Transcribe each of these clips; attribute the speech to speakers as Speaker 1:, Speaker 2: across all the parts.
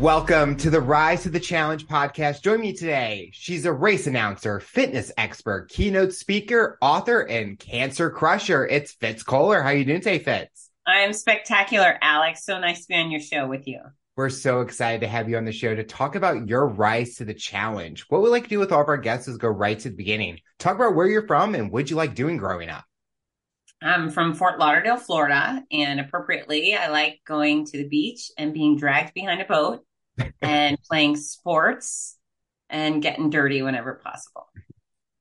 Speaker 1: Welcome to the Rise to the Challenge podcast. Join me today. She's a race announcer, fitness expert, keynote speaker, author, and cancer crusher. It's Fitz Koehler. How you doing today, Fitz?
Speaker 2: I'm spectacular, Alex. So nice to be on your show with you.
Speaker 1: We're so excited to have you on the show to talk about your rise to the challenge. What we like to do with all of our guests is go right to the beginning. Talk about where you're from and what you like doing growing up.
Speaker 2: I'm from Fort Lauderdale, Florida, and appropriately, I like going to the beach and being dragged behind a boat and playing sports and getting dirty whenever possible.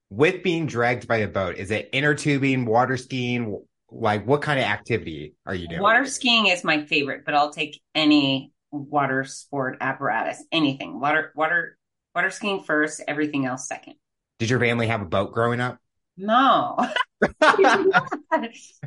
Speaker 1: With being dragged by a boat, is it inner tubing, water skiing? Like, what kind of activity are you doing?
Speaker 2: Water skiing is my favorite, but I'll take any water sport apparatus, anything. Water, water, water skiing first, everything else second.
Speaker 1: Did your family have a boat growing up?
Speaker 2: No.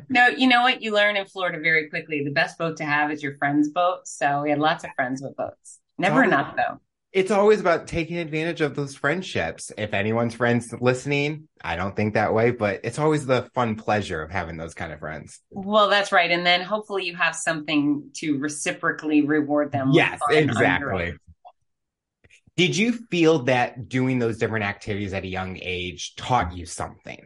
Speaker 2: no, you know what? You learn in Florida very quickly. The best boat to have is your friend's boat. So we had lots of friends with boats. Never enough though.
Speaker 1: It's always about taking advantage of those friendships. If anyone's friends listening, I don't think that way, but it's always the fun pleasure of having those kind of friends.
Speaker 2: Well, that's right. And then hopefully you have something to reciprocally reward them.
Speaker 1: Yes, exactly. Did you feel that doing those different activities at a young age taught you something?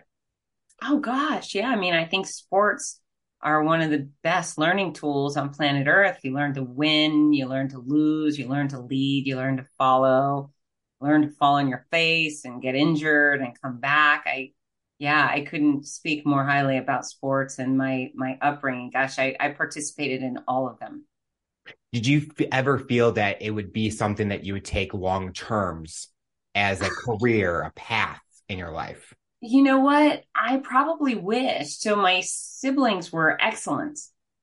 Speaker 2: Oh gosh, yeah. I mean, I think sports are one of the best learning tools on planet Earth. You learn to win, you learn to lose, you learn to lead, you learn to follow, learn to fall on your face and get injured and come back. I yeah, I couldn't speak more highly about sports and my my upbringing. Gosh, I, I participated in all of them.
Speaker 1: Did you f- ever feel that it would be something that you would take long terms as a career, a path in your life?
Speaker 2: You know what? I probably wish. So my siblings were excellent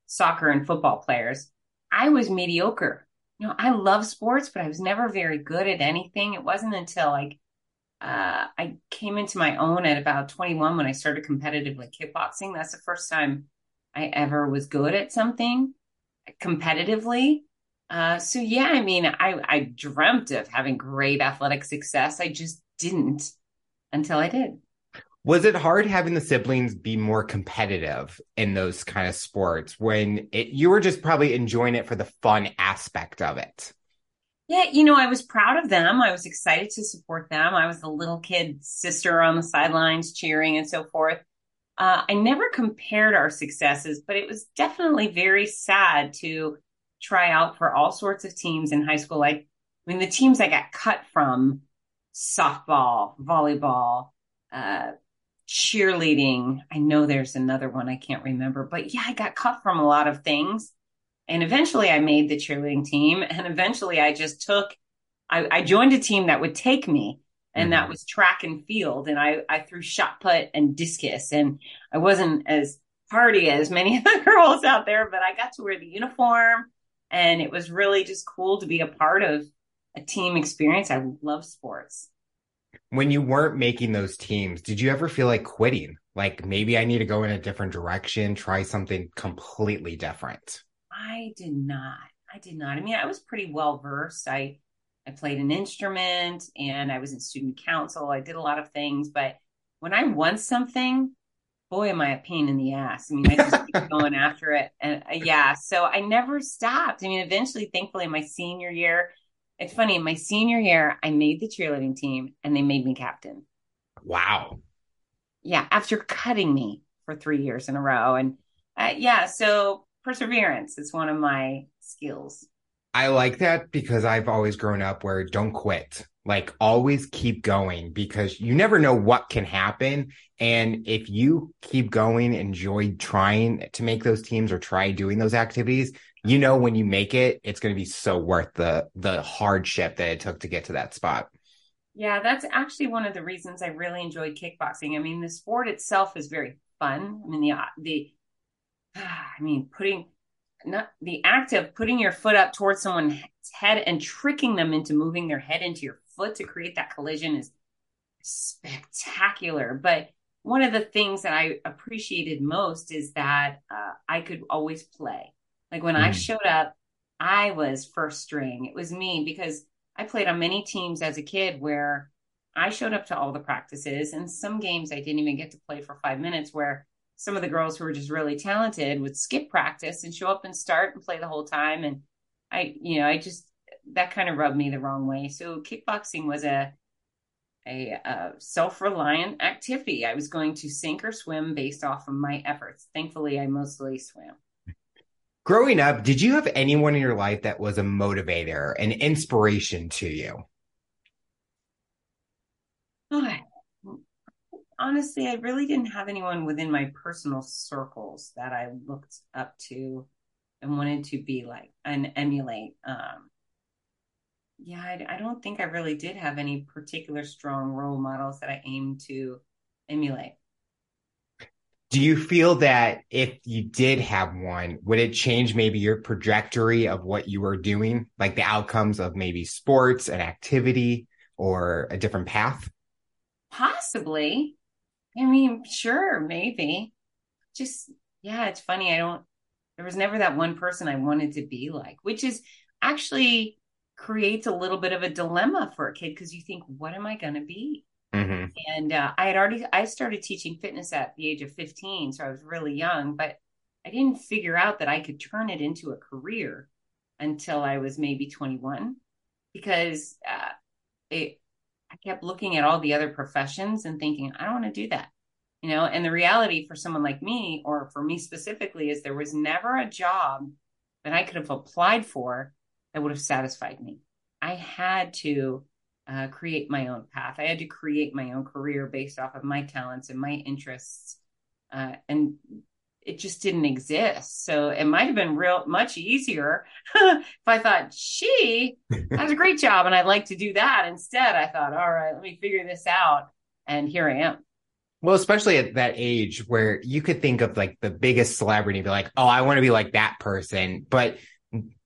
Speaker 2: soccer and football players. I was mediocre. You know, I love sports, but I was never very good at anything. It wasn't until like uh, I came into my own at about 21 when I started competitively kickboxing. That's the first time I ever was good at something competitively. Uh, so yeah, I mean, I, I dreamt of having great athletic success. I just didn't until I did.
Speaker 1: Was it hard having the siblings be more competitive in those kind of sports when it, you were just probably enjoying it for the fun aspect of it?
Speaker 2: Yeah, you know, I was proud of them. I was excited to support them. I was the little kid sister on the sidelines cheering and so forth. Uh, I never compared our successes, but it was definitely very sad to try out for all sorts of teams in high school. Like, I mean, the teams I got cut from softball, volleyball, uh, cheerleading. I know there's another one I can't remember, but yeah, I got cut from a lot of things. And eventually I made the cheerleading team. And eventually I just took, I, I joined a team that would take me. And that
Speaker 1: Mhm.
Speaker 2: was track and field. And I, I threw shot put and discus. And I wasn't as hardy as many of the girls out there, but I got to wear the uniform. And it was really just cool to be a part of a team experience. I love sports.
Speaker 1: When you weren't making those teams, did you ever feel like quitting? Like maybe I need to go in a different direction, try something completely different.
Speaker 2: I did not. I did not. I mean, I was pretty well versed. I I played an instrument and I was in student council. I did a lot of things, but when I want something, boy, am I a pain in the ass. I mean, I just keep going after it, and uh, yeah, so I never stopped. I mean, eventually, thankfully, in my senior year, it's funny. My senior year, I made the cheerleading team, and they made me captain.
Speaker 1: Wow.
Speaker 2: Yeah, after cutting me for three years in a row, and uh, yeah, so perseverance is one of my skills.
Speaker 1: I like that because I've always grown up where don't quit. Like always keep going because you never know what can happen. And if you keep going, enjoy trying to make those teams or try doing those activities, you know when you make it, it's going to be so worth the the hardship that it took to get to that spot.
Speaker 2: Yeah, that's actually one of the reasons I really enjoyed kickboxing. I mean, the sport itself is very fun. I mean, the the I mean, putting not the act of putting your foot up towards someone's head and tricking them into moving their head into your foot to create that collision is spectacular. But one of the things that I appreciated most is that uh, I could always play. Like when I
Speaker 1: Mm.
Speaker 2: showed up, I was first string. It was me because I played on many teams as a kid where I showed up to all the practices and some games I didn't even get to play for five minutes where some of the girls who were just really talented would skip practice and show up and start and play the whole time. And I, you know, I just, that kind of rubbed me the wrong way. So kickboxing was a a, a self-reliant activity. I was going to sink or swim based off of my efforts. Thankfully, I mostly swam.
Speaker 1: Growing up, did you have anyone in your life that was a motivator, an inspiration to you?
Speaker 2: Oh, honestly, I really didn't have anyone within my personal circles that I looked up to and wanted to be like and emulate. Um, yeah, I, I don't think I really did have any particular strong role models that I aimed to emulate.
Speaker 1: Do you feel that if you did have one, would it change maybe your trajectory of what you were doing, like the outcomes of maybe sports, an activity, or a different path?
Speaker 2: Possibly. I mean, sure, maybe. Just, yeah, it's funny. I don't, there was never that one person I wanted to be like, which is actually creates a little bit of a dilemma for a kid because you think, what am I going to be? Mm-hmm. And uh, I had already, I started teaching fitness at the age of 15. So I was really young, but I didn't figure out that I could turn it into a career until I was maybe 21 because uh, it, I kept looking at all the other professions and thinking, I don't want to do that. You know, and the reality for someone like me, or for me specifically, is there was never a job that I could have applied for that would have satisfied me. I had to uh, create my own path. I had to create my own career based off of my talents and my interests. Uh, and it just didn't exist. So it might have been real much easier if I thought she has a great job and I'd like to do that. Instead, I thought, all right, let me figure this out. And here I am.
Speaker 1: Well, especially at that age where you could think of like the biggest celebrity, be like, oh, I want to be like that person. But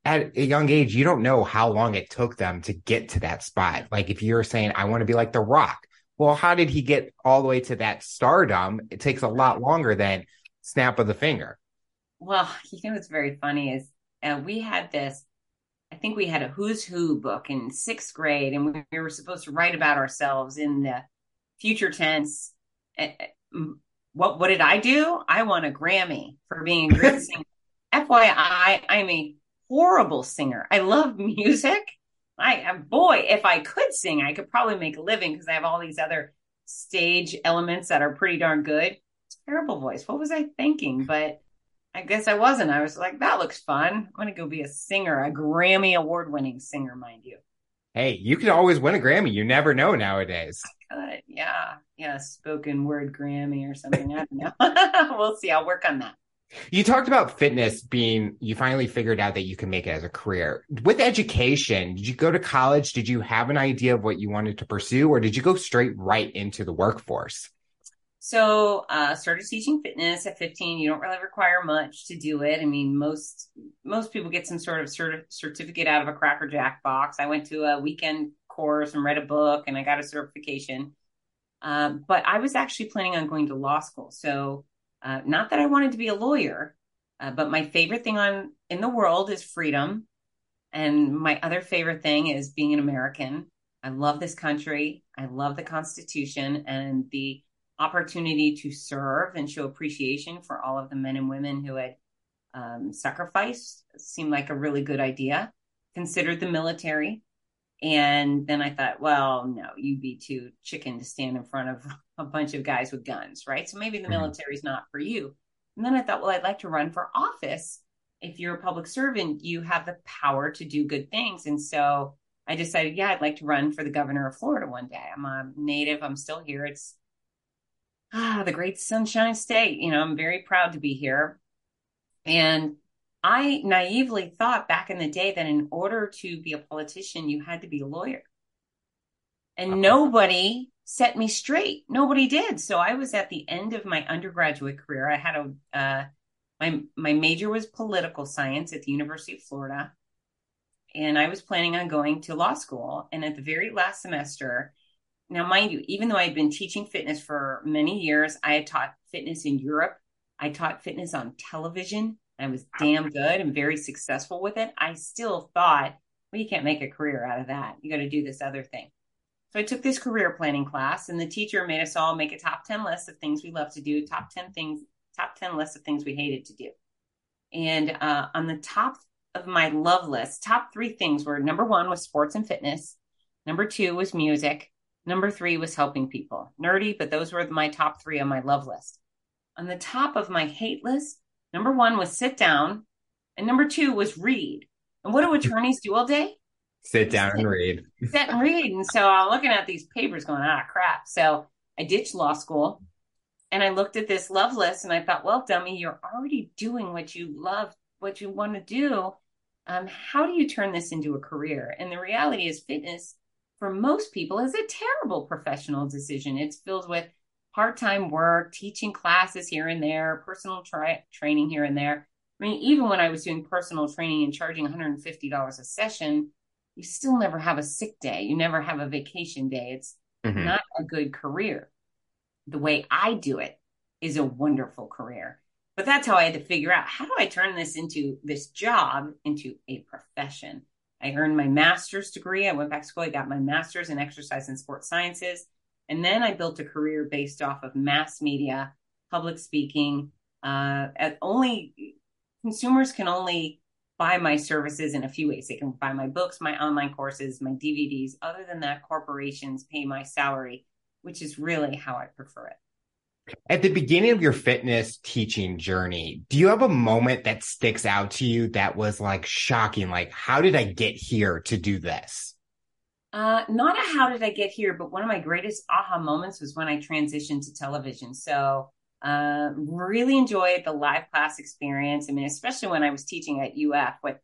Speaker 1: at a young age, you don't know how long it took them to get to that spot. Like if you're saying, I want to be like The Rock, well, how did he get all the way to that stardom? It takes a lot longer than snap of the finger.
Speaker 2: Well, you know what's very funny is uh, we had this. I think we had a Who's Who book in sixth grade, and we, we were supposed to write about ourselves in the future tense. Uh, what what did I do? I won a Grammy for being a great singer. FYI, I'm a horrible singer. I love music. I uh, boy, if I could sing, I could probably make a living because I have all these other stage elements that are pretty darn good terrible voice. What was I thinking? But I guess I wasn't. I was like, that looks fun. I'm going to go be a singer, a Grammy award winning singer, mind you.
Speaker 1: Hey, you can always win a Grammy. You never know nowadays.
Speaker 2: Yeah. Yeah. Spoken word Grammy or something. I don't know. we'll see. I'll work on that.
Speaker 1: You talked about fitness being, you finally figured out that you can make it as a career. With education, did you go to college? Did you have an idea of what you wanted to pursue, or did you go straight right into the workforce?
Speaker 2: So, uh, started teaching fitness at 15. You don't really require much to do it. I mean, most most people get some sort of cert- certificate out of a Cracker Jack box. I went to a weekend course and read a book, and I got a certification. Um, but I was actually planning on going to law school. So, uh, not that I wanted to be a lawyer, uh, but my favorite thing on in the world is freedom, and my other favorite thing is being an American. I love this country. I love the Constitution and the opportunity to serve and show appreciation for all of the men and women who had um, sacrificed seemed like a really good idea. Considered the military. And then I thought, well, no, you'd be too chicken to stand in front of a bunch of guys with guns, right? So maybe the mm-hmm. military's not for you. And then I thought, well, I'd like to run for office. If you're a public servant, you have the power to do good things. And so I decided, yeah, I'd like to run for the governor of Florida one day. I'm a native, I'm still here. It's ah, the great Sunshine State. You know, I'm very proud to be here. And I naively thought back in the day that in order to be a politician, you had to be a lawyer. And nobody set me straight. Nobody did. So I was at the end of my undergraduate career. I had a uh, my my major was political science at the University of Florida, and I was planning on going to law school. And at the very last semester, now, mind you, even though I had been teaching fitness for many years, I had taught fitness in Europe. I taught fitness on television. I was damn good and very successful with it. I still thought, well, you can't make a career out of that. You got to do this other thing. So I took this career planning class, and the teacher made us all make a top 10 list of things we love to do, top 10 things, top 10 list of things we hated to do. And uh, on the top of my love list, top three things were number one was sports and fitness, number two was music, number three was helping people. Nerdy, but those were my top three on my love list. On the top of my hate list, number one was sit down, and number two was read. And what do attorneys do all day?
Speaker 1: Sit down and read.
Speaker 2: Sit and read. And so I'm looking at these papers going, ah, crap. So I ditched law school and I looked at this love list and I thought, well, dummy, you're already doing what you love, what you want to do. Um, how do you turn this into a career? And the reality is, fitness for most people is a terrible professional decision. It's filled with part time work, teaching classes here and there, personal tri- training here and there. I mean, even when I was doing personal training and charging $150 a session, you still never have a sick day. You never have a vacation day. It's mm-hmm. not a good career. The way I do it is a wonderful career. But that's how I had to figure out how do I turn this into this job into a profession? I earned my master's degree. I went back to school. I got my master's in exercise and sports sciences. And then I built a career based off of mass media, public speaking. Uh, at only consumers can only buy my services in a few ways. They can buy my books, my online courses, my DVDs. Other than that, corporations pay my salary, which is really how I prefer it.
Speaker 1: At the beginning of your fitness teaching journey, do you have a moment that sticks out to you that was like shocking? Like, how did I get here to do this?
Speaker 2: Uh, not a how did I get here, but one of my greatest aha moments was when I transitioned to television. So, uh, really enjoyed the live class experience. I mean, especially when I was teaching at UF, with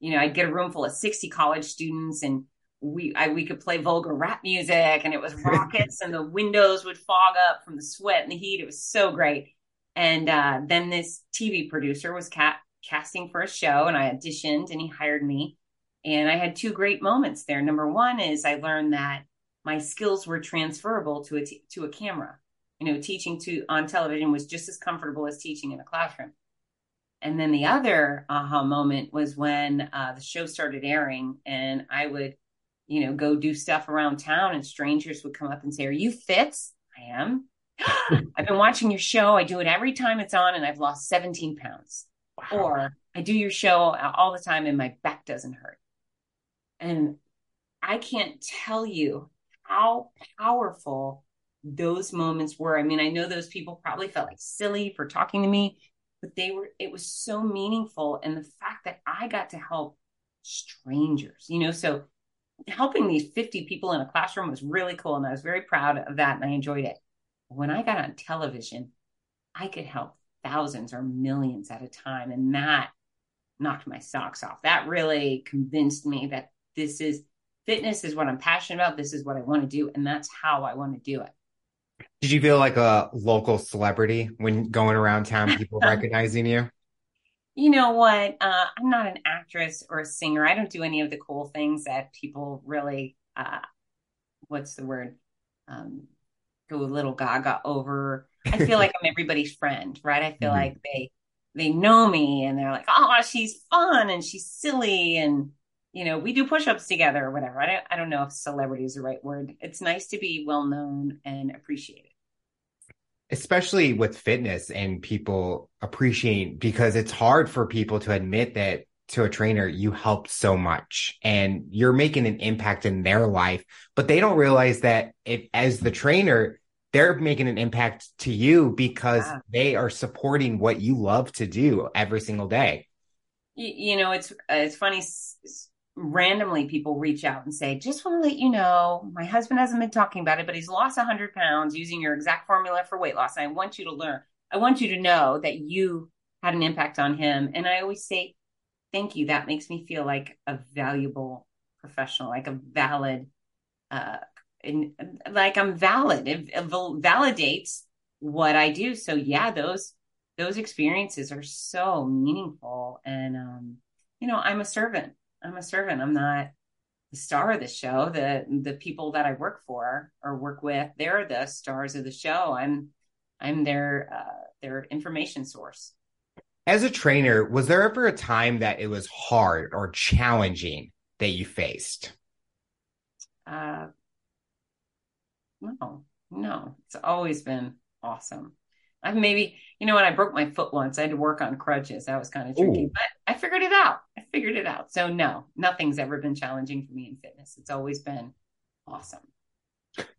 Speaker 2: you know, I'd get a room full of sixty college students, and we I, we could play vulgar rap music, and it was rockets, and the windows would fog up from the sweat and the heat. It was so great. And uh, then this TV producer was cat casting for a show, and I auditioned, and he hired me. And I had two great moments there. Number one is I learned that my skills were transferable to a t- to a camera. You know, teaching to on television was just as comfortable as teaching in a classroom. And then the other aha moment was when uh, the show started airing, and I would, you know, go do stuff around town, and strangers would come up and say, "Are you Fitz?" I am. I've been watching your show. I do it every time it's on, and I've lost 17 pounds. Wow. Or I do your show all the time, and my back doesn't hurt. And I can't tell you how powerful those moments were. I mean, I know those people probably felt like silly for talking to me, but they were, it was so meaningful. And the fact that I got to help strangers, you know, so helping these 50 people in a classroom was really cool. And I was very proud of that and I enjoyed it. When I got on television, I could help thousands or millions at a time. And that knocked my socks off. That really convinced me that this is fitness is what I'm passionate about. This is what I want to do. And that's how I want to do it.
Speaker 1: Did you feel like a local celebrity when going around town, people recognizing you?
Speaker 2: You know what? Uh, I'm not an actress or a singer. I don't do any of the cool things that people really, uh, what's the word? Um, go a little gaga over. I feel like I'm everybody's friend, right? I feel mm-hmm. like they they know me and they're like, oh, she's fun and she's silly and you know, we do push-ups together or whatever. I don't, I don't know if celebrity is the right word. It's nice to be well known and appreciated.
Speaker 1: Especially with fitness and people appreciate because it's hard for people to admit that to a trainer you helped so much and you're making an impact in their life, but they don't realize that if as the trainer, they're making an impact to you because yeah. they are supporting what you love to do every single day.
Speaker 2: You, you know, it's it's funny randomly people reach out and say, just want to let you know, my husband hasn't been talking about it, but he's lost 100 pounds using your exact formula for weight loss. I want you to learn, I want you to know that you had an impact on him. And I always say, thank you. That makes me feel like a valuable professional, like a valid, uh, and like I'm valid. It, it validates what I do. So yeah, those those experiences are so meaningful. And um, you know, I'm a servant. I'm a servant. I'm not the star of the show. The the people that I work for or work with, they're the stars of the show. I'm I'm their uh, their information source.
Speaker 1: As a trainer, was there ever a time that it was hard or challenging that you faced?
Speaker 2: Uh, no, no. It's always been awesome. I've maybe, you know, when I broke my foot once, I had to work on crutches. That was kind of tricky, Ooh. but I figured it out. I figured it out. So no, nothing's ever been challenging for me in fitness. It's always been awesome.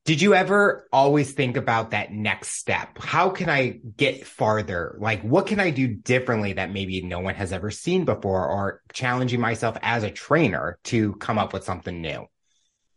Speaker 1: Did you ever always think about that next step? How can I get farther? Like, what can I do differently that maybe no one has ever seen before, or challenging myself as a trainer to come up with something new?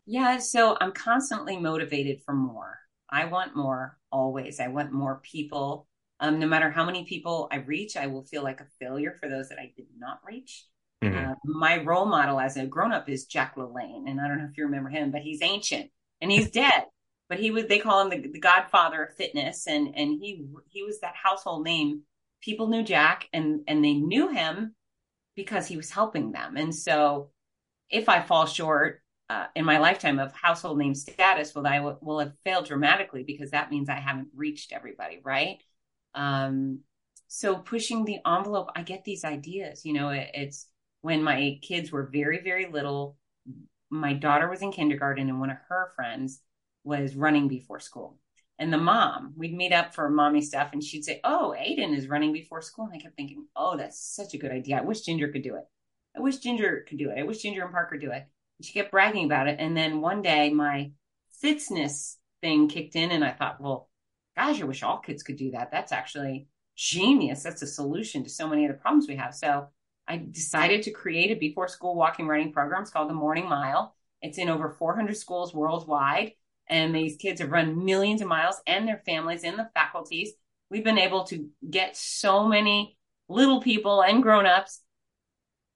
Speaker 2: Yeah, so I'm constantly motivated for more. I want more always. I want more people. Um, no matter how many people I reach, I will feel like a failure for those that I did not reach. Mm-hmm. Uh, my role model as a grown up is Jack LaLanne, and I don't know if you remember him, but he's ancient and he's dead. But he was they call him the, the Godfather of fitness, and and he he was that household name. People knew Jack, and and they knew him because he was helping them. And so, if I fall short uh, in my lifetime of household name status, well, I w- will have failed dramatically because that means I haven't reached everybody, right? Um, so pushing the envelope, I get these ideas. You know, it, it's when my kids were very, very little my daughter was in kindergarten and one of her friends was running before school. And the mom, we'd meet up for mommy stuff and she'd say, Oh, Aiden is running before school. And I kept thinking, Oh, that's such a good idea. I wish Ginger could do it. I wish Ginger could do it. I wish Ginger and Parker do it. She kept bragging about it. And then one day my fitness thing kicked in and I thought, well, gosh, I wish all kids could do that. That's actually genius. That's a solution to so many of the problems we have. So I decided to create a before school walking running program. It's called the Morning Mile. It's in over 400 schools worldwide. And these kids have run millions of miles and their families and the faculties. We've been able to get so many little people and grown-ups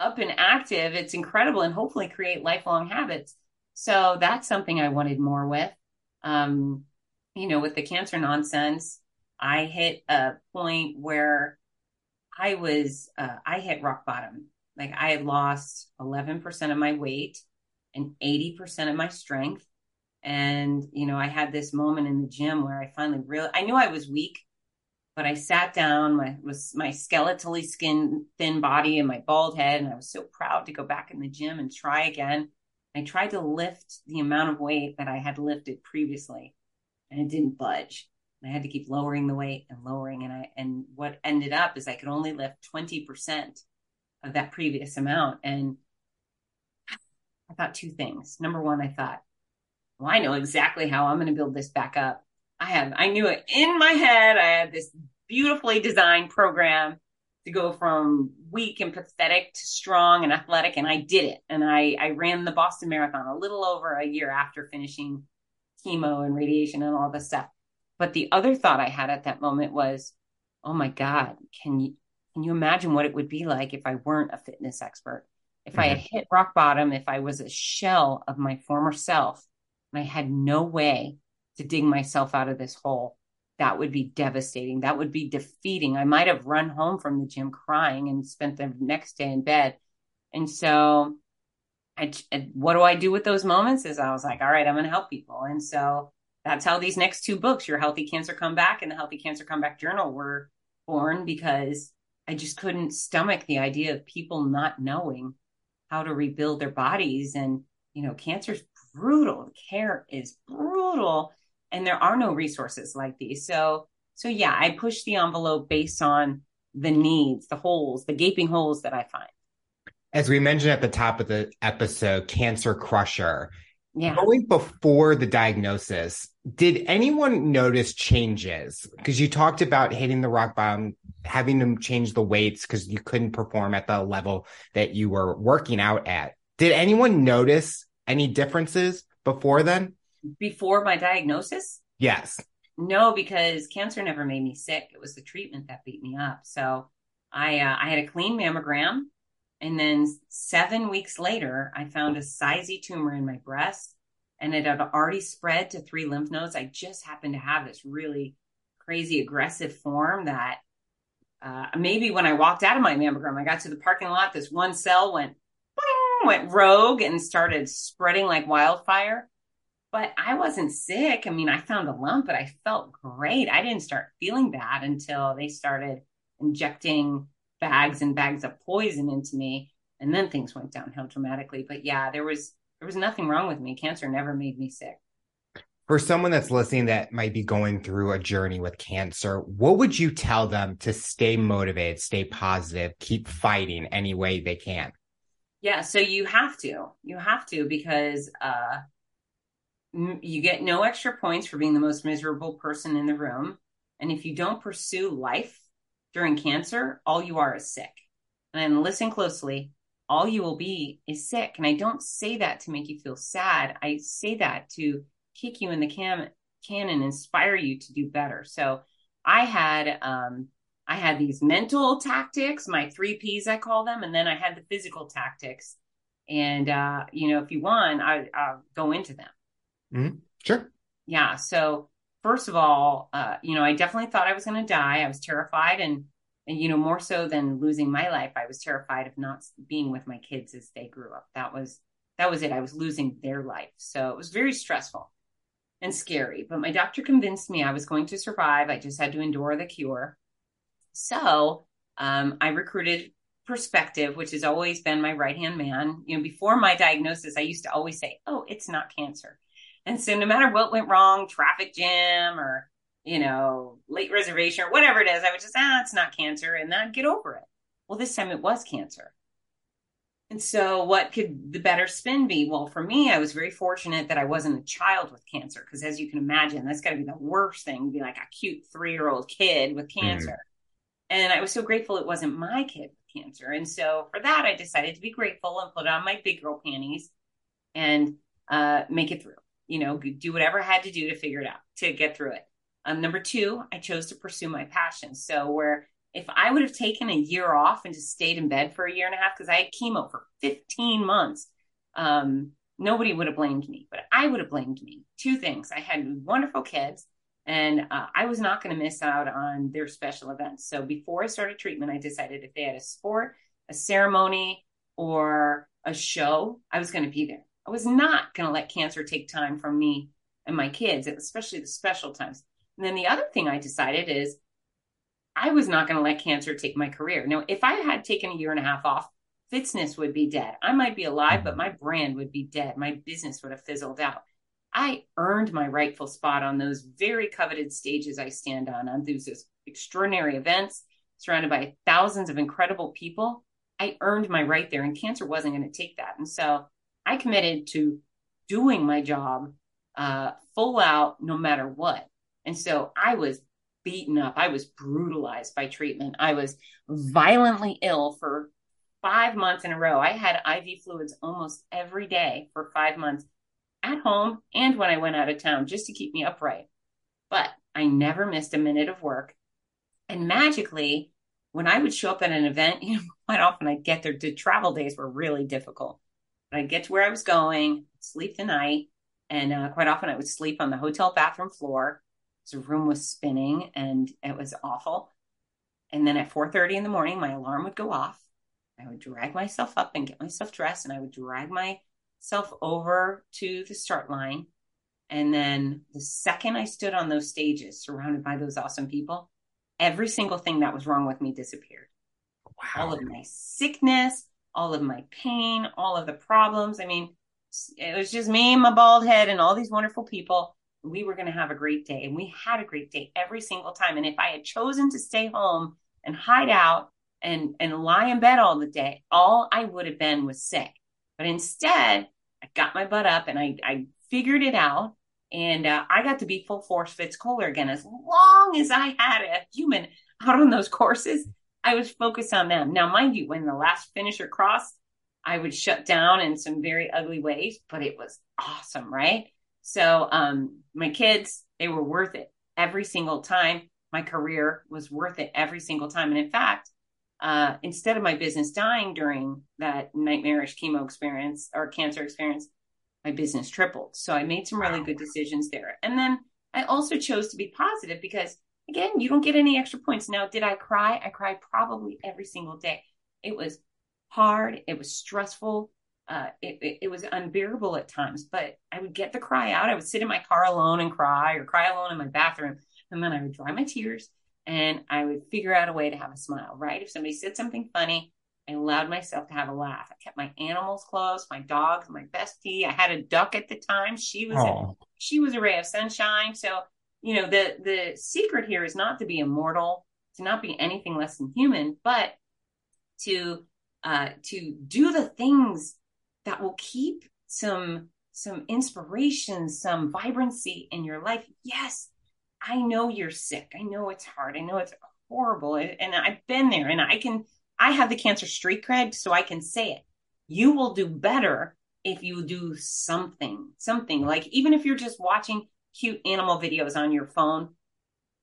Speaker 2: up and active. It's incredible and hopefully create lifelong habits. So that's something I wanted more with. Um, you know, with the cancer nonsense, I hit a point where I was, uh, I hit rock bottom. Like I had lost 11% of my weight and 80% of my strength. And, you know, I had this moment in the gym where I finally really, I knew I was weak, but I sat down, my, was my skeletally skin, thin body and my bald head. And I was so proud to go back in the gym and try again. I tried to lift the amount of weight that I had lifted previously and it didn't budge. I had to keep lowering the weight and lowering. And I, and what ended up is I could only lift 20% of that previous amount. And I thought two things. Number one, I thought, well, I know exactly how I'm going to build this back up. I have, I knew it in my head. I had this beautifully designed program to go from weak and pathetic to strong and athletic. And I did it. And I, I ran the Boston Marathon a little over a year after finishing chemo and radiation and all this stuff. But the other thought I had at that moment was, oh my God, can you can you imagine what it would be like if I weren't a fitness expert? If mm-hmm. I had mm-hmm. hit rock bottom, if I was a shell of my former self and I had no way to dig myself out of this hole, that would be devastating. That would be defeating. I might have run home from the gym crying and spent the next day in bed. And so I, what do I do with those moments? Is I was like, all right, I'm going to help people. And so that's how these next two books, Your Healthy Cancer Comeback and the Healthy Cancer Comeback Journal, were born because I just couldn't stomach the idea of people not knowing how to rebuild their bodies. And, you know, cancer is brutal. Care is brutal. And there are no resources like these. So, so yeah, I push the envelope based on the needs, the holes, the gaping holes that I find.
Speaker 1: As we mentioned at the top of the episode, Cancer Crusher
Speaker 2: yeah.
Speaker 1: Going before the diagnosis, did anyone notice changes? Because you talked about hitting the rock bottom, having to change the weights because you couldn't perform at the level that you were working out at. Did anyone notice any differences before then?
Speaker 2: Before my diagnosis?
Speaker 1: Yes.
Speaker 2: No, because cancer never made me sick. It was the treatment that beat me up. So I uh, I had a clean mammogram and then seven weeks later, I found a sizey tumor in my breast and it had already spread to three lymph nodes. I just happened to have this really crazy aggressive form that uh, maybe when I walked out of my mammogram, I got to the parking lot, this one cell went, went rogue and started spreading like wildfire. But I wasn't sick. I mean, I found a lump, but I felt great. I didn't start feeling bad until they started injecting bags and bags of poison into me and then things went downhill dramatically but yeah there was there was nothing wrong with me cancer never made me sick
Speaker 1: for someone that's listening that might be going through a journey with cancer what would you tell them to stay motivated stay positive keep fighting any way they can
Speaker 2: Yeah, so you have to. You have to because uh you get no extra points for being the most miserable person in the room. And if you don't pursue life during cancer, all you are is sick. And listen closely, all you will be is sick. And I don't say that to make you feel sad. I say that to kick you in the can, can and inspire you to do better. So I had um I had these mental tactics, my three P's, I call them, and then I had the physical tactics. And uh, you know, if you want, I, will go into them.
Speaker 1: Mm-hmm. Sure.
Speaker 2: Yeah. So first of all, uh, you know, I definitely thought I was going to die. I was terrified, and and you know, more so than losing my life, I was terrified of not being with my kids as they grew up. That was that was it. I was losing their life, so it was very stressful and scary. But my doctor convinced me I was going to survive. I just had to endure the cure. So um, I recruited Perspective, which has always been my right hand man. You know, before my diagnosis, I used to always say, "Oh, it's not cancer." And so, no matter what went wrong, traffic jam or you know, late reservation or whatever it is, I would just ah, it's not cancer, and then I'd get over it. Well, this time it was cancer. And so, what could the better spin be? Well, for me, I was very fortunate that I wasn't a child with cancer, because as you can imagine, that's got to be the worst thing to be like a cute three year old kid with mm-hmm. cancer. Mm. And I was so grateful it wasn't my kid with cancer. And so for that, I decided to be grateful and put on my big girl panties and uh, make it through. You know, do whatever I had to do to figure it out, to get through it. Um, number two, I chose to pursue my passion. So where if I would have taken a year off and just stayed in bed for a year and a half, because I had chemo for 15 months, um, nobody would have blamed me, but I would have blamed me. Two things. I had wonderful kids and uh, I was not going to miss out on their special events. So before I started treatment, I decided if they had a sport, a ceremony, or a show, I was going to be there. I was not going to let cancer take time from me and my kids, especially the special times. And then the other thing I decided is I was not going to let cancer take my career. Now, if I had taken a year and a half off, Fitzness would be dead. I might be alive, but mm-hmm. my brand would be dead. My business would have fizzled out. I earned my rightful spot on those very coveted stages I stand on, on those extraordinary events surrounded by thousands of incredible people. I earned my right there, and cancer wasn't going to take that. And so I committed to doing my job uh, full out, no matter what. And so I was beaten up. I was brutalized by treatment. I was violently ill for five months in a row. I had IV fluids almost every day for five months at home and when I went out of town just to keep me upright. But I never missed a minute of work. And magically, when I would show up at an event, you know, quite often I'd get there. The travel days were really difficult. I'd get to where I was going, sleep the night, and uh, quite often I would sleep on the hotel bathroom floor. The room was spinning, and it was awful. And then at 4:30 in the morning, my alarm would go off. I would drag myself up and get myself dressed, and I would drag myself over to the start line. And then the second I stood on those stages surrounded by those awesome people, every single thing that was wrong with me disappeared. Wow. All of my sickness, all of my pain, all of the problems. I mean, it was just me and my bald head and all these wonderful people. We were going to have a great day. And we had a great day every single time. And if I had chosen to stay home and hide out and, and lie in bed all the day, all I would have been was sick. But instead, I got my butt up and I, I figured it out. And uh, I got to be full force Fitz Koehler again. As long as I had a human out on those courses, I was focused on them. Now, mind you, when the last finisher crossed, I would shut down in some very ugly ways, but it was awesome, right? So, um, my kids, they were worth it every single time. My career was worth it every single time. And in fact, uh, instead of my business dying during that nightmarish chemo experience or cancer experience, my business tripled. So I made some really good decisions there. And then I also chose to be positive because, again, you don't get any extra points. Now, did I cry? I cried probably every single day. It was hard, it was stressful. Uh, it, it, it was unbearable at times, but I would get the cry out. I would sit in my car alone and cry, or cry alone in my bathroom, and then I would dry my tears and I would figure out a way to have a smile, right? If somebody said something funny, I allowed myself to have a laugh. I kept my animals close, my dogs, my bestie. I had a duck at the time. She was a, she was a ray of sunshine. So, you know, the the secret here is not to be immortal, to not be anything less than human, but to uh, to do the things that will keep some some inspiration, some vibrancy in your life. Yes, I know you're sick. I know it's hard. I know it's horrible. And I've been there and I can, I have the cancer street cred, so I can say it. You will do better if you do something, something like even if you're just watching cute animal videos on your phone,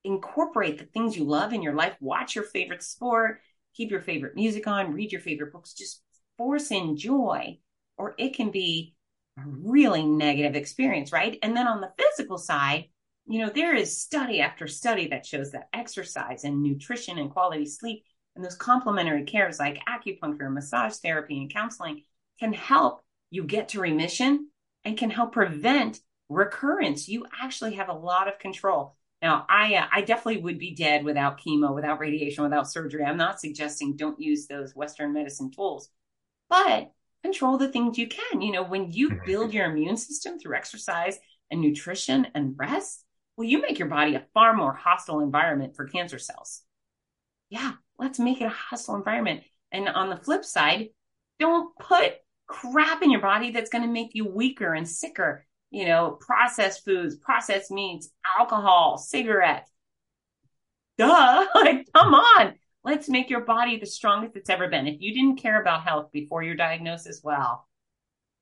Speaker 2: incorporate the things you love in your life. Watch your favorite sport, keep your favorite music on, read your favorite books, just force in joy, or it can be a really negative experience, right? And then on the physical side, you know, there is study after study that shows that exercise and nutrition and quality sleep and those complementary cares like acupuncture, massage therapy, and counseling can help you get to remission and can help prevent recurrence. You actually have a lot of control. Now, I uh, I definitely would be dead without chemo, without radiation, without surgery. I'm not suggesting don't use those Western medicine tools, but control the things you can. You know, when you mm-hmm. build your immune system through exercise and nutrition and rest, well, you make your body a far more hostile environment for cancer cells. Yeah, let's make it a hostile environment. And on the flip side, don't put crap in your body that's going to make you weaker and sicker you know, processed foods, processed meats, alcohol, cigarettes. Duh. Like, come on. Let's make your body the strongest it's ever been. If you didn't care about health before your diagnosis, well,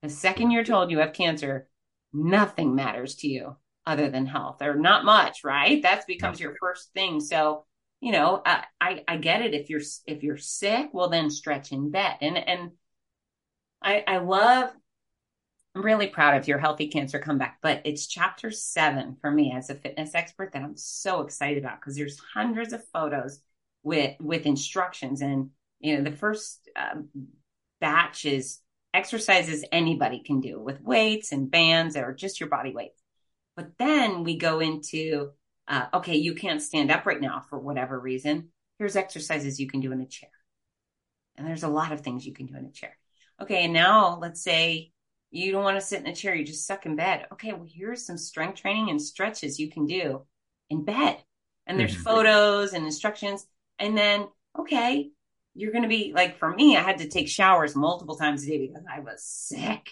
Speaker 2: the second you're told you have cancer, nothing matters to you other than health or not much, right? That becomes your first thing. So, you know, I, I, I get it. If you're, if you're sick, well, then stretch in bed. And, and I, I love I'm really proud of your healthy cancer comeback, but it's chapter seven for me as a fitness expert that I'm so excited about because there's hundreds of photos with with instructions and you know the first uh, batch is exercises anybody can do with weights and bands or just your body weight. But then we go into uh, okay, you can't stand up right now for whatever reason. Here's exercises you can do in a chair, and there's a lot of things you can do in a chair. Okay, and now let's say you don't want to sit in a chair, you just suck in bed. Okay, well, here's some strength training and stretches you can do in bed. And there's mm-hmm. photos and instructions. And then, okay, you're going to be like, for me, I had to take showers multiple times a day because I was sick.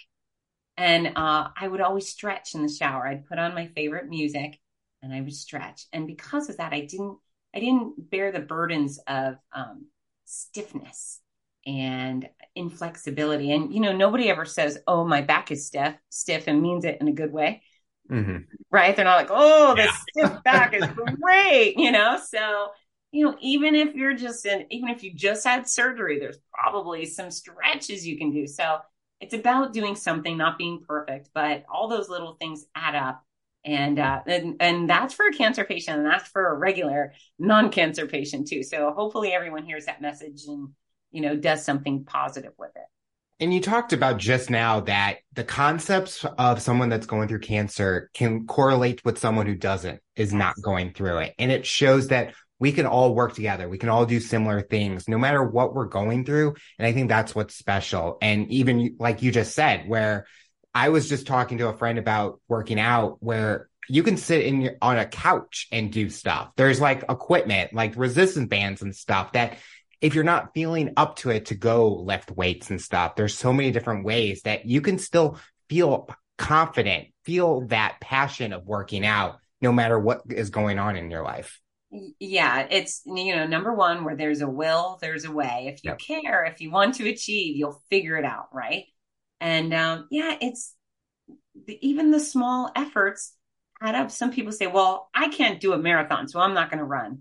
Speaker 2: And uh, I would always stretch in the shower. I'd put on my favorite music and I would stretch. And because of that, I didn't, I didn't bear the burdens of um, stiffness and inflexibility. And you know, nobody ever says, "Oh, my back is stiff," stiff, and means it in a good way, mm-hmm. right? They're not like, "Oh, this yeah. stiff back is great," you know. So, you know, even if you're just in, even if you just had surgery, there's probably some stretches you can do. So it's about doing something, not being perfect, but all those little things add up. And, uh, and and that's for a cancer patient, and that's for a regular non-cancer patient too. So hopefully everyone hears that message and you know, does something positive with it.
Speaker 1: And you talked about just now that the concepts of someone that's going through cancer can correlate with someone who doesn't, is not going through it. And it shows that we can all work together. We can all do similar things no matter what we're going through. And I think that's what's special. And even like you just said, where I was just talking to a friend about working out where you can sit in your, on a couch and do stuff. There's like equipment, like resistance bands and stuff that if you're not feeling up to it to go lift weights and stuff, there's so many different ways that you can still feel confident, feel that passion of working out no matter what is going on in your life.
Speaker 2: Yeah, it's you know number one where there's a will, there's a way. If you yep. care, if you want to achieve, you'll figure it out, right? And um, yeah, it's the, even the small efforts add up. Some people say, "Well, I can't do a marathon, so I'm not going to run."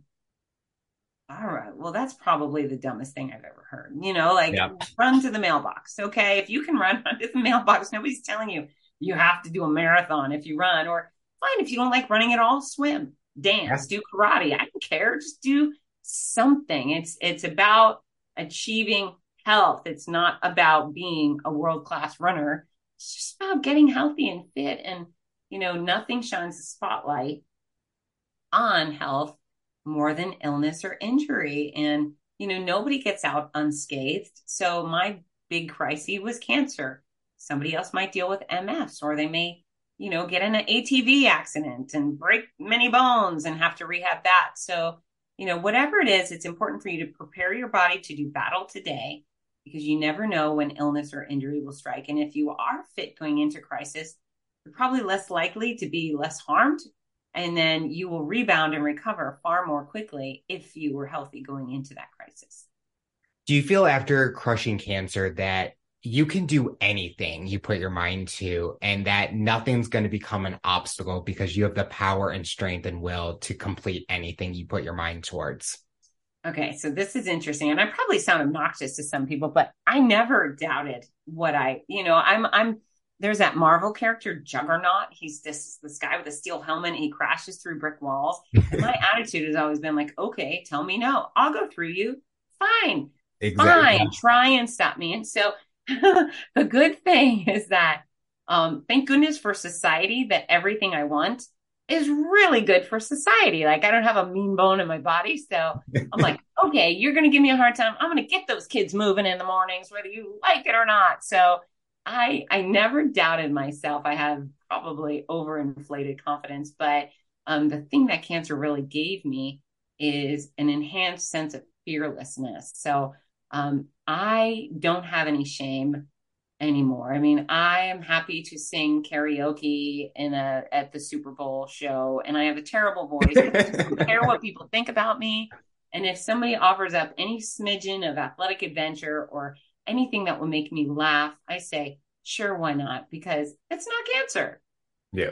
Speaker 2: All right, well, that's probably the dumbest thing I've ever heard. You know, like yeah. run to the mailbox. Okay. If you can run to the mailbox, nobody's telling you you have to do a marathon if you run, or fine, if you don't like running at all, swim, dance, do karate. I don't care. Just do something. It's, it's about achieving health. It's not about being a world class runner. It's just about getting healthy and fit. And, you know, nothing shines a spotlight on health more than illness or injury. And, you know, nobody gets out unscathed. So my big crisis was cancer. Somebody else might deal with MS or they may, you know, get in an ATV accident and break many bones and have to rehab that. So, you know, whatever it is, it's important for you to prepare your body to do battle today because you never know when illness or injury will strike. And if you are fit going into crisis, you're probably less likely to be less harmed. And then you will rebound and recover far more quickly if you were healthy going into that crisis.
Speaker 1: Do you feel after crushing cancer that you can do anything you put your mind to and that nothing's going to become an obstacle because you have the power and strength and will to complete anything you put your mind towards?
Speaker 2: Okay, so this is interesting, and I probably sound obnoxious to some people, but I never doubted what I, you know, I'm, I'm. There's that Marvel character Juggernaut. He's this this guy with a steel helmet. And he crashes through brick walls. my attitude has always been like, okay, tell me no, I'll go through you. Fine, exactly. fine, try and stop me. And so the good thing is that, um, thank goodness for society that everything I want is really good for society. Like I don't have a mean bone in my body. So I'm like, okay, you're going to give me a hard time. I'm going to get those kids moving in the mornings, whether you like it or not. So I, I never doubted myself. I have probably overinflated confidence, but um, the thing that cancer really gave me is an enhanced sense of fearlessness. So um, I don't have any shame anymore. I mean, I am happy to sing karaoke in a at the Super Bowl show, and I have a terrible voice. I don't care what people think about me. And if somebody offers up any smidgen of athletic adventure or anything that will make me laugh, I say, sure, why not? Because it's not cancer.
Speaker 1: Yeah.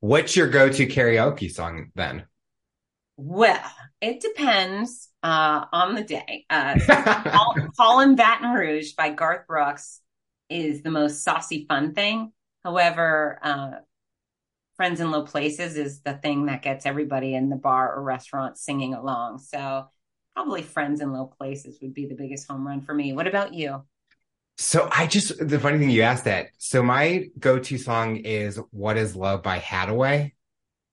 Speaker 1: What's your go-to karaoke song then?
Speaker 2: Well, it depends uh, on the day. Uh, Callin' Baton Rouge by Garth Brooks is the most saucy fun thing. However, uh, Friends in Low Places is the thing that gets everybody in the bar or restaurant singing along. So probably Friends in Low Places would be the biggest home run for me. What about you?
Speaker 1: So I just the funny thing you asked that. So my go-to song is "What Is Love" by Haddaway.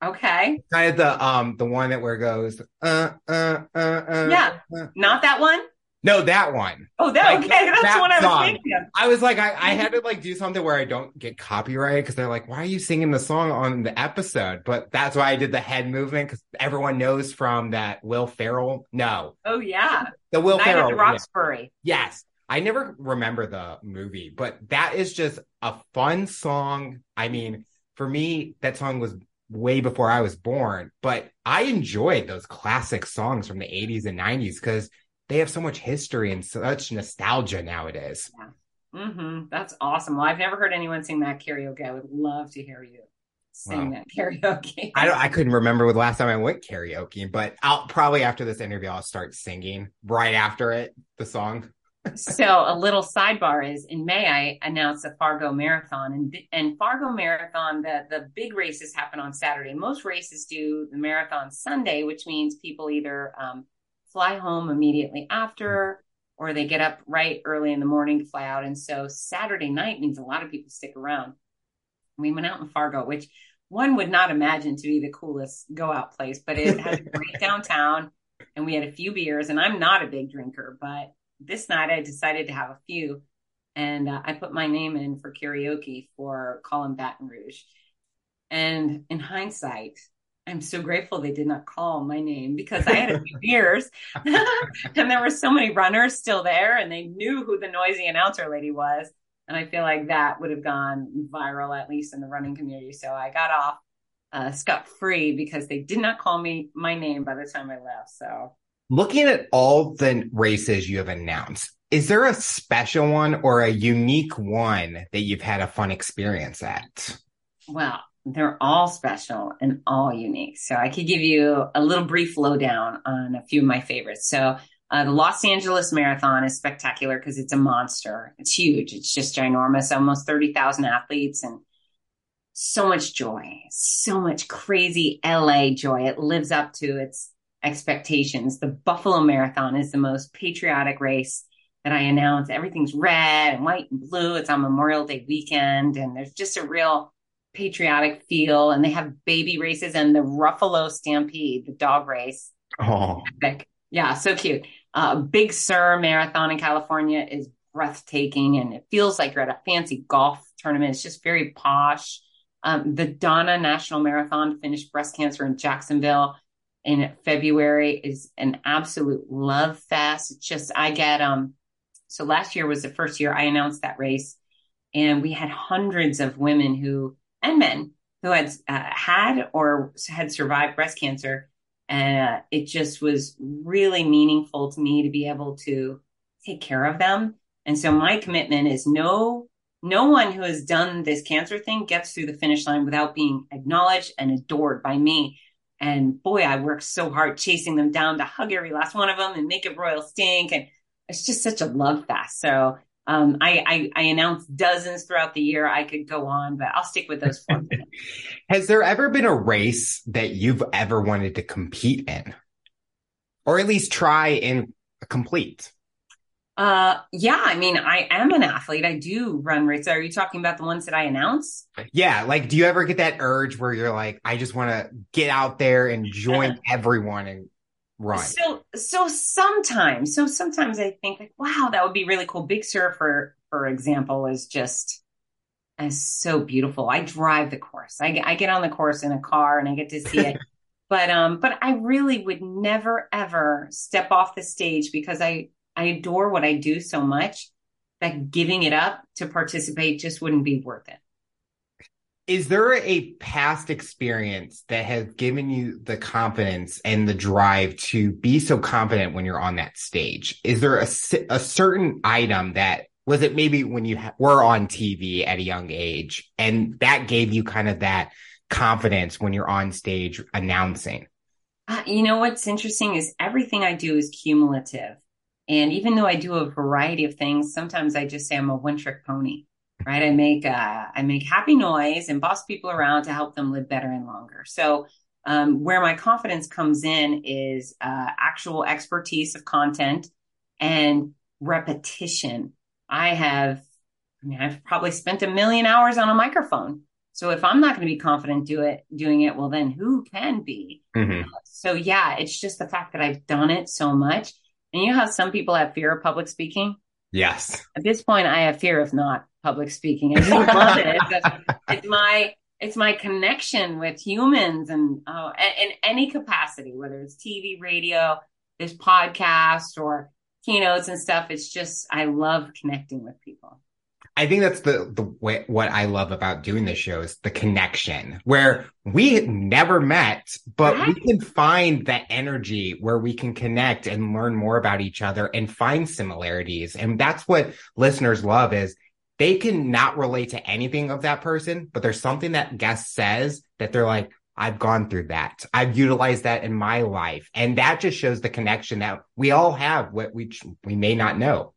Speaker 2: Okay.
Speaker 1: Kind of the um the one that where it goes uh uh uh uh.
Speaker 2: Yeah, uh, not that one.
Speaker 1: No, that one.
Speaker 2: Oh, that like, okay. That's that what I was thinking.
Speaker 1: I was like, I, I had to like do something where I don't get copyrighted because they're like, why are you singing the song on the episode? But that's why I did the head movement because everyone knows from that Will Ferrell. No.
Speaker 2: Oh yeah.
Speaker 1: The Will Night Ferrell.
Speaker 2: Roxbury.
Speaker 1: Yeah. Yes. I never remember the movie, but that is just a fun song. I mean, for me, that song was way before I was born, but I enjoyed those classic songs from the 80s and 90s because they have so much history and such nostalgia nowadays.
Speaker 2: Yeah. Mm-hmm. That's awesome. Well, I've never heard anyone sing that karaoke. I would love to hear you sing wow. that karaoke.
Speaker 1: I don't, I couldn't remember the last time I went karaoke, but I'll probably after this interview, I'll start singing right after it, the song.
Speaker 2: so a little sidebar is in May, I announced a Fargo marathon and, and Fargo marathon, the, the big races happen on Saturday. Most races do the marathon Sunday, which means people either, um, fly home immediately after, or they get up right early in the morning to fly out. And so Saturday night means a lot of people stick around. We went out in Fargo, which one would not imagine to be the coolest go out place, but it has a great downtown. And we had a few beers, and I'm not a big drinker, but this night I decided to have a few. And uh, I put my name in for karaoke for Callin' Baton Rouge. And in hindsight, I'm so grateful they did not call my name because I had a few beers and there were so many runners still there and they knew who the noisy announcer lady was. And I feel like that would have gone viral, at least in the running community. So I got off uh, scot free because they did not call me my name by the time I left. So
Speaker 1: looking at all the races you have announced, is there a special one or a unique one that you've had a fun experience at?
Speaker 2: Well, they're all special and all unique. So I could give you a little brief lowdown on a few of my favorites. So uh, the Los Angeles Marathon is spectacular because it's a monster. It's huge. It's just ginormous. Almost 30,000 athletes and so much joy, so much crazy LA joy. It lives up to its expectations. The Buffalo Marathon is the most patriotic race that I announce. Everything's red and white and blue. It's on Memorial Day weekend and there's just a real patriotic feel and they have baby races and the Ruffalo Stampede, the dog race.
Speaker 1: Oh,
Speaker 2: Epic. yeah, so cute. Uh, Big Sur Marathon in California is breathtaking and it feels like you're at a fancy golf tournament. It's just very posh. Um, the Donna National Marathon to finish breast cancer in Jacksonville in February is an absolute love fest. It's just, I get, um, So last year was the first year I announced that race, and we had hundreds of women who and men who had uh, had or had survived breast cancer, and uh, it just was really meaningful to me to be able to take care of them. And so my commitment is no no one who has done this cancer thing gets through the finish line without being acknowledged and adored by me. And boy, I worked so hard chasing them down to hug every last one of them and make it royal stink. And it's just such a love fest. So um, I, I, I announced dozens throughout the year. I could go on, but I'll stick with those four.
Speaker 1: Has there ever been a race that you've ever wanted to compete in, or at least try and complete?
Speaker 2: Uh, yeah. I mean, I am an athlete. I do run races. Are you talking about the ones that I announce?
Speaker 1: Yeah. Like, do you ever get that urge where you're like, I just want to get out there and join everyone and run?
Speaker 2: So, so sometimes, so sometimes I think like, wow, that would be really cool. Big Sur, for for example, is just is so beautiful. I drive the course. I, I get on the course in a car and I get to see it. but um, but I really would never ever step off the stage because I I adore what I do so much that giving it up to participate just wouldn't be worth it.
Speaker 1: Is there a past experience that has given you the confidence and the drive to be so confident when you're on that stage? Is there a, a certain item that was it maybe when you were on TV at a young age and that gave you kind of that confidence when you're on stage announcing?
Speaker 2: Uh, you know what's interesting is everything I do is cumulative. And even though I do a variety of things, sometimes I just say I'm a one trick pony, right? I make, uh, I make happy noise and boss people around to help them live better and longer. So, um, where my confidence comes in is, uh, actual expertise of content and repetition. I have, I mean, I've probably spent a million hours on a microphone. So if I'm not going to be confident do it, doing it, well, then who can be? Mm-hmm. So yeah, it's just the fact that I've done it so much and you know how some people have fear of public speaking?
Speaker 1: Yes.
Speaker 2: At this point, I have fear of not public speaking. I do love it. It's, it's, my it's my connection with humans and uh, in any capacity, whether it's TV, radio, this podcast, or keynotes and stuff. It's just I love connecting with people.
Speaker 1: I think that's the the way, what I love about doing this show is the connection where we never met, but right. we uh-huh. can find that energy where we can connect and learn more about each other and find similarities. And that's what listeners love is they can not relate to anything of that person, but there's something that guest says that they're like, I've gone through that. I've utilized that in my life. And that just shows the connection that we all have what we, we may not know.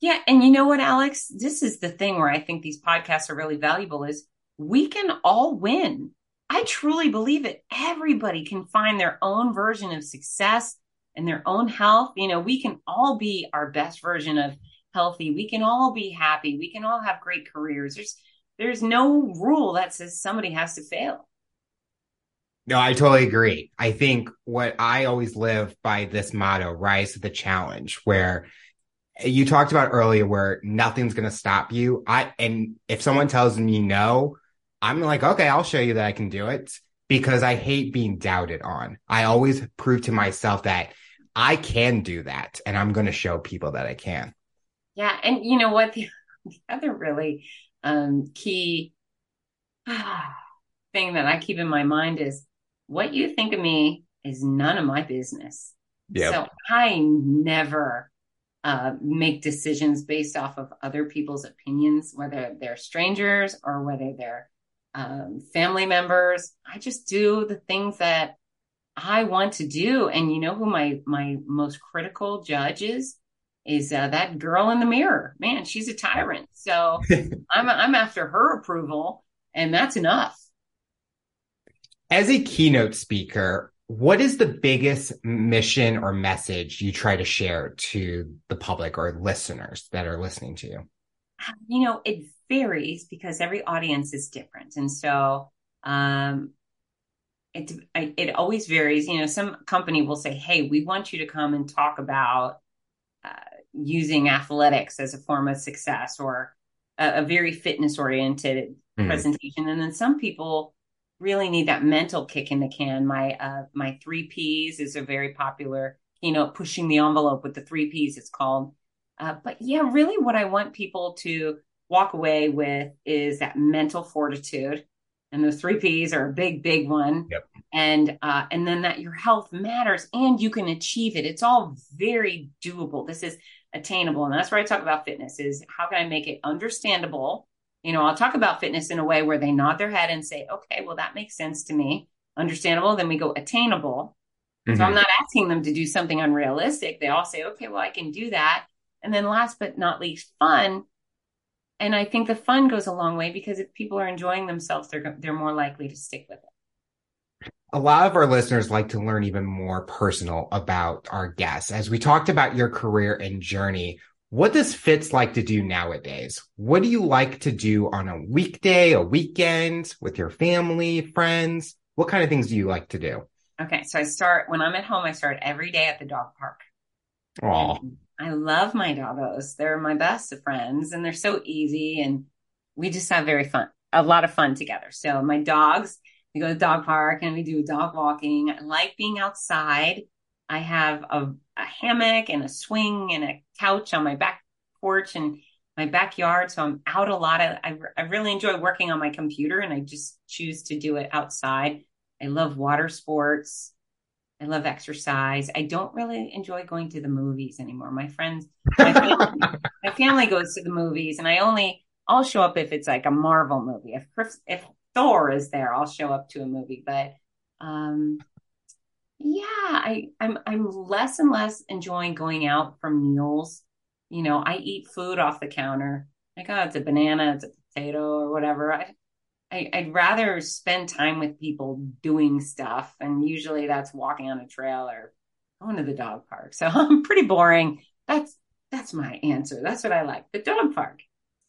Speaker 2: Yeah. And you know what, Alex? This is the thing where I think these podcasts are really valuable is we can all win. I truly believe it. Everybody can find their own version of success and their own health. You know, we can all be our best version of healthy. We can all be happy. We can all have great careers. There's there's no rule that says somebody has to fail.
Speaker 1: No, I totally agree. I think what I always live by this motto, rise to the challenge, where you talked about earlier where nothing's going to stop you. I, and if someone tells me no, I'm like, okay, I'll show you that I can do it because I hate being doubted on. I always prove to myself that I can do that and I'm going to show people that I can.
Speaker 2: Yeah. And you know what? The, the other really um, key thing that I keep in my mind is what you think of me is none of my business. Yeah. So I never uh, make decisions based off of other people's opinions, whether they're strangers or whether they're um, family members. I just do the things that I want to do. And you know who my my most critical judge is? Is uh, that girl in the mirror? Man, she's a tyrant. So I'm I'm after her approval, and that's enough.
Speaker 1: As a keynote speaker, what is the biggest mission or message you try to share to the public or listeners that are listening to you?
Speaker 2: You know, it varies because every audience is different. And so, um, it, it always varies. You know, some company will say, Hey, we want you to come and talk about, uh, using athletics as a form of success or a, a very fitness oriented mm-hmm. presentation. And then some people, really need that mental kick in the can. My uh, my three P's is a very popular, you know, pushing the envelope with the three P's. It's called Uh, but yeah, really what I want people to walk away with is that mental fortitude. And those three P's are a big, big one.
Speaker 1: Yep.
Speaker 2: And uh, and then that your health matters and you can achieve it. It's all very doable. This is attainable. And that's where I talk about fitness is how can I make it understandable? You know, I'll talk about fitness in a way where they nod their head and say, okay, well, that makes sense to me. Understandable. Then we go attainable. Mm-hmm. So I'm not asking them to do something unrealistic. They all say, okay, well, I can do that. And then last but not least, fun. And I think the fun goes a long way because if people are enjoying themselves, they're they're more likely to stick with it.
Speaker 1: A lot of our listeners like to learn even more personal about our guests. As we talked about your career and journey, what does Fitz like to do nowadays? What do you like to do on a weekday, a weekend with your family, friends? What kind of things do you like to do?
Speaker 2: Okay, so I start when I'm at home. I start every day at the dog park.
Speaker 1: Oh,
Speaker 2: I love my doggos. They're my best of friends and they're so easy and we just have very fun, a lot of fun together. So my dogs, we go to the dog park and we do dog walking. I like being outside. I have a, a hammock and a swing and a couch on my back porch and my backyard. So I'm out a lot. Of, I, I really enjoy working on my computer and I just choose to do it outside. I love water sports. I love exercise. I don't really enjoy going to the movies anymore. My friends, my family, my family goes to the movies, and I only I'll show up if it's like a Marvel movie. If if Thor is there, I'll show up to a movie. But um, yeah, I I'm I'm less and less enjoying going out for meals. You know, I eat food off the counter. Like, oh, it's a banana, it's a potato, or whatever. I I, would rather spend time with people doing stuff. And usually that's walking on a trail or going to the dog park. So I'm pretty boring. That's, that's my answer. That's what I like. The dog park.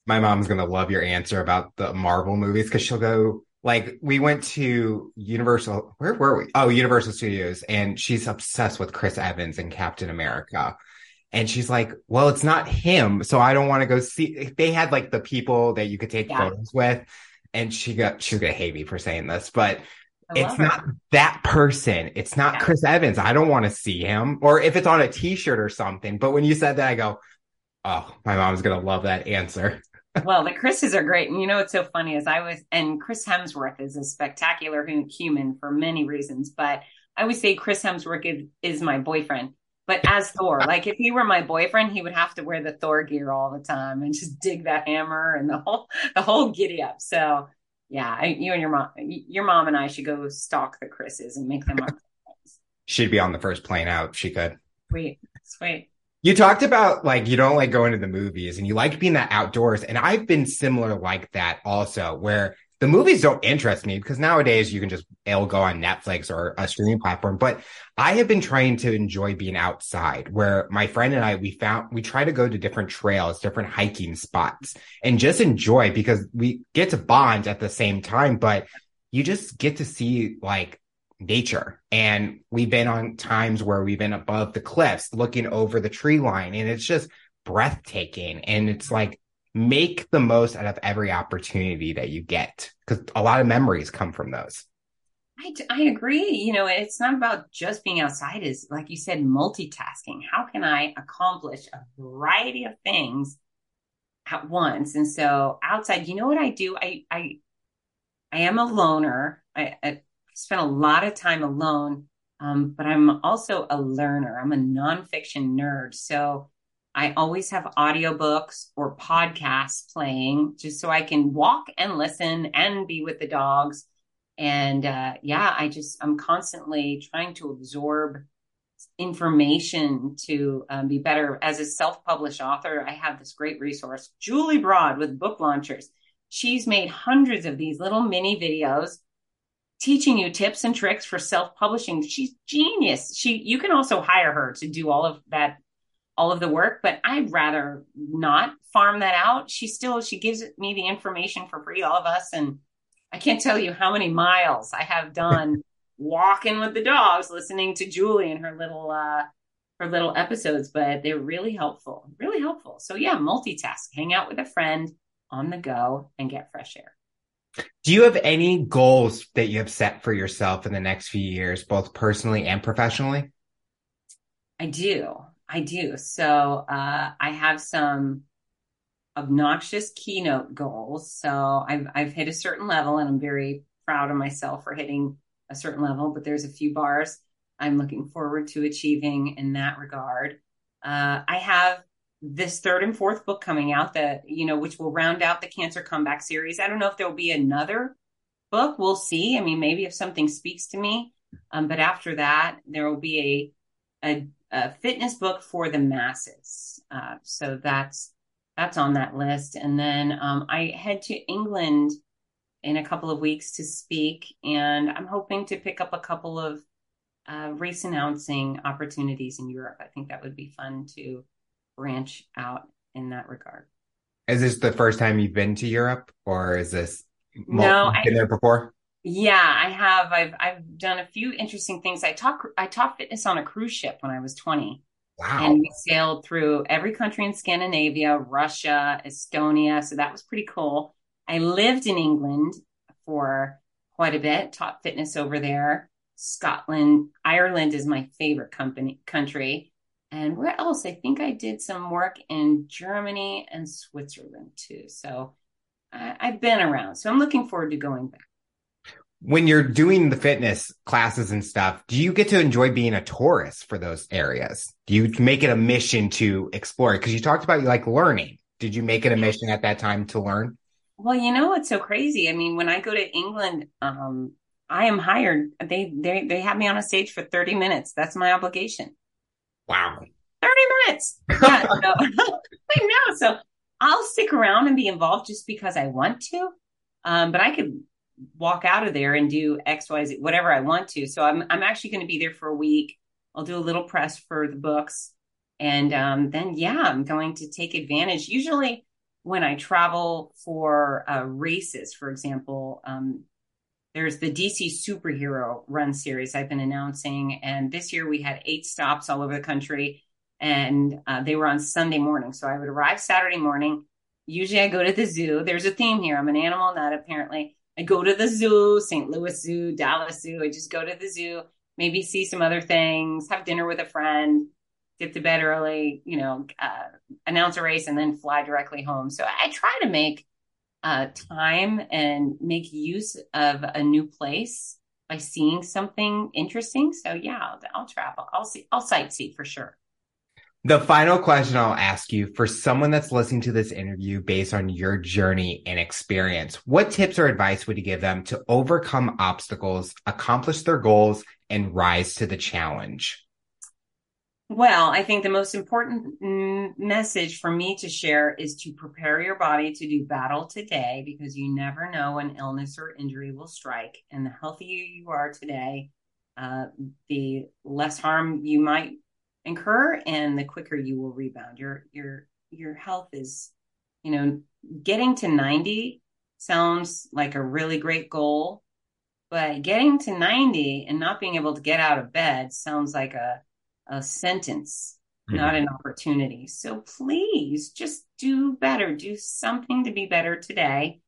Speaker 1: My mom's to love your answer about the Marvel movies because she'll go, like, we went to Universal. Where were we? Oh, Universal Studios. And she's obsessed with Chris Evans and Captain America. And she's like, well, it's not him. So I don't want to go see. They had like the people that you could take yeah. photos with and she got she's gonna hate me for saying this, but it's her. not that person. It's not yeah. Chris Evans. I don't want to see him. Or if it's on a t-shirt or something. But when you said that, I go, Oh, my mom's gonna love that answer.
Speaker 2: Well, the Chris's are great. And you know what's so funny is I was and Chris Hemsworth is a spectacular human for many reasons, but I would say Chris Hemsworth is, is my boyfriend. But as Thor, like if he were my boyfriend, he would have to wear the Thor gear all the time and just dig that hammer and the whole the whole giddy up. So yeah, I, you and your mom, your mom and I should go stalk the Chris's and make them our friends.
Speaker 1: She'd be on the first plane out. She could.
Speaker 2: Sweet, sweet.
Speaker 1: You talked about like you don't like going to the movies and you like being that outdoors, and I've been similar like that also, where the movies don't interest me because nowadays you can just it'll go on Netflix or a streaming platform. But I have been trying to enjoy being outside where my friend and I we found we try to go to different trails, different hiking spots and just enjoy because we get to bond at the same time, but you just get to see like nature. And we've been on times where we've been above the cliffs looking over the tree line and it's just breathtaking. And it's like make the most out of every opportunity that you get because a lot of memories come from those.
Speaker 2: I, I agree. You know, it's not about just being outside, is like you said, multitasking. How can I accomplish a variety of things at once? And so outside, you know what I do? I, I, I am a loner. I, I spend a lot of time alone, um, but I'm also a learner. I'm a nonfiction nerd. So I always have audiobooks or podcasts playing just so I can walk and listen and be with the dogs. And uh, yeah, I just, I'm constantly trying to absorb information to um, be better. As a self published author, I have this great resource, Julie Broad with Book Launchers. She's made hundreds of these little mini videos teaching you tips and tricks for self publishing. She's genius. She, you can also hire her to do all of that all of the work, but I'd rather not farm that out. She still she gives me the information for free, all of us, and I can't tell you how many miles I have done walking with the dogs, listening to Julie and her little uh her little episodes, but they're really helpful, really helpful. So yeah, multitask, hang out with a friend on the go and get fresh air.
Speaker 1: Do you have any goals that you have set for yourself in the next few years, both personally and professionally?
Speaker 2: I do. I do. So uh, I have some obnoxious keynote goals. So I've I've hit a certain level, and I'm very proud of myself for hitting a certain level. But there's a few bars I'm looking forward to achieving in that regard. Uh, I have this third and fourth book coming out that you know which will round out the cancer comeback series. I don't know if there will be another book. We'll see. I mean maybe if something speaks to me. Um, but after that there will be a, a, a fitness book for the masses. Uh, so that's that's on that list. And then um, I head to England in a couple of weeks to speak, and I'm hoping to pick up a couple of uh, race announcing opportunities in Europe. I think that would be fun to branch out in that regard.
Speaker 1: Is this the first time you've been to Europe, or is this
Speaker 2: no?
Speaker 1: Been I, there before?
Speaker 2: Yeah, I have. I've I've done a few interesting things. I taught I taught fitness on a cruise ship when I was 20.
Speaker 1: Wow.
Speaker 2: And we sailed through every country in Scandinavia, Russia, Estonia. So that was pretty cool. I lived in England for quite a bit, taught fitness over there. Scotland, Ireland is my favorite company country. And where else? I think I did some work in Germany and Switzerland too. So I, I've been around. So I'm looking forward to going back
Speaker 1: when you're doing the fitness classes and stuff, do you get to enjoy being a tourist for those areas? Do you make it a mission to explore? Because you talked about like learning. Did you make it a mission at that time to learn?
Speaker 2: Well, you know what's so crazy? I mean, when I go to England, um, I am hired. They they they have me on a stage for 30 minutes. That's my obligation.
Speaker 1: Wow.
Speaker 2: 30 minutes. Yeah. so, know. So I'll stick around and be involved just because I want to. Um, but I could walk out of there and do X, Y, Z, whatever I want to. So I'm I'm actually going to be there for a week. I'll do a little press for the books, and um, then yeah, I'm going to take advantage. Usually, when I travel for uh, races, for example, um, there's the DC Superhero Run series I've been announcing, and this year we had eight stops all over the country, and uh, they were on Sunday morning. So I would arrive Saturday morning. Usually, I go to the zoo. There's a theme here. I'm an animal nut, apparently I go to the zoo, St. Louis Zoo, Dallas Zoo. I just go to the zoo, maybe see some other things, have dinner with a friend, get to bed early, you know, uh, announce a race, and then fly directly home. So I try to make uh, time and make use of a new place by seeing something interesting. So yeah, I'll, I'll travel. I'll see. I'll sightsee for sure.
Speaker 1: The final question I'll ask you for someone that's listening to this interview based on your journey and experience, what tips or advice would you give them to overcome obstacles, accomplish their goals, and rise to the challenge?
Speaker 2: Well, I think the most important message for me to share is to prepare your body to do battle today because you never know when illness or injury will strike. And the healthier you are today, uh, the less harm you might incur and the quicker you will rebound your your your health is you know getting to 90 sounds like a really great goal but getting to 90 and not being able to get out of bed sounds like a a sentence mm-hmm. not an opportunity so please just do better do something to be better today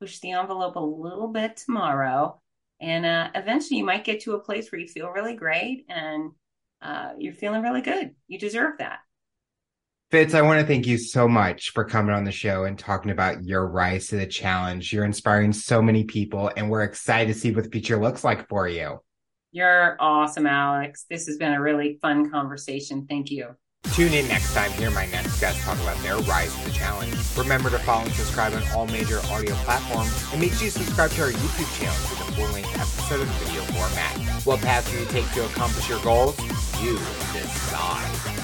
Speaker 2: push the envelope a little bit tomorrow and uh, eventually you might get to a place where you feel really great and uh, you're feeling really good. You deserve that.
Speaker 1: Fitz, I want to thank you so much for coming on the show and talking about your rise to the challenge. You're inspiring so many people, and we're excited to see what the future looks like for you.
Speaker 2: You're awesome, Alex. This has been a really fun conversation. Thank you.
Speaker 1: Tune in next time, hear my next guest talk about their rise to the challenge. Remember to follow and subscribe on all major audio platforms, and make sure you subscribe to our YouTube channel for the full-length episode of video format. What path do you take to accomplish your goals? You decide.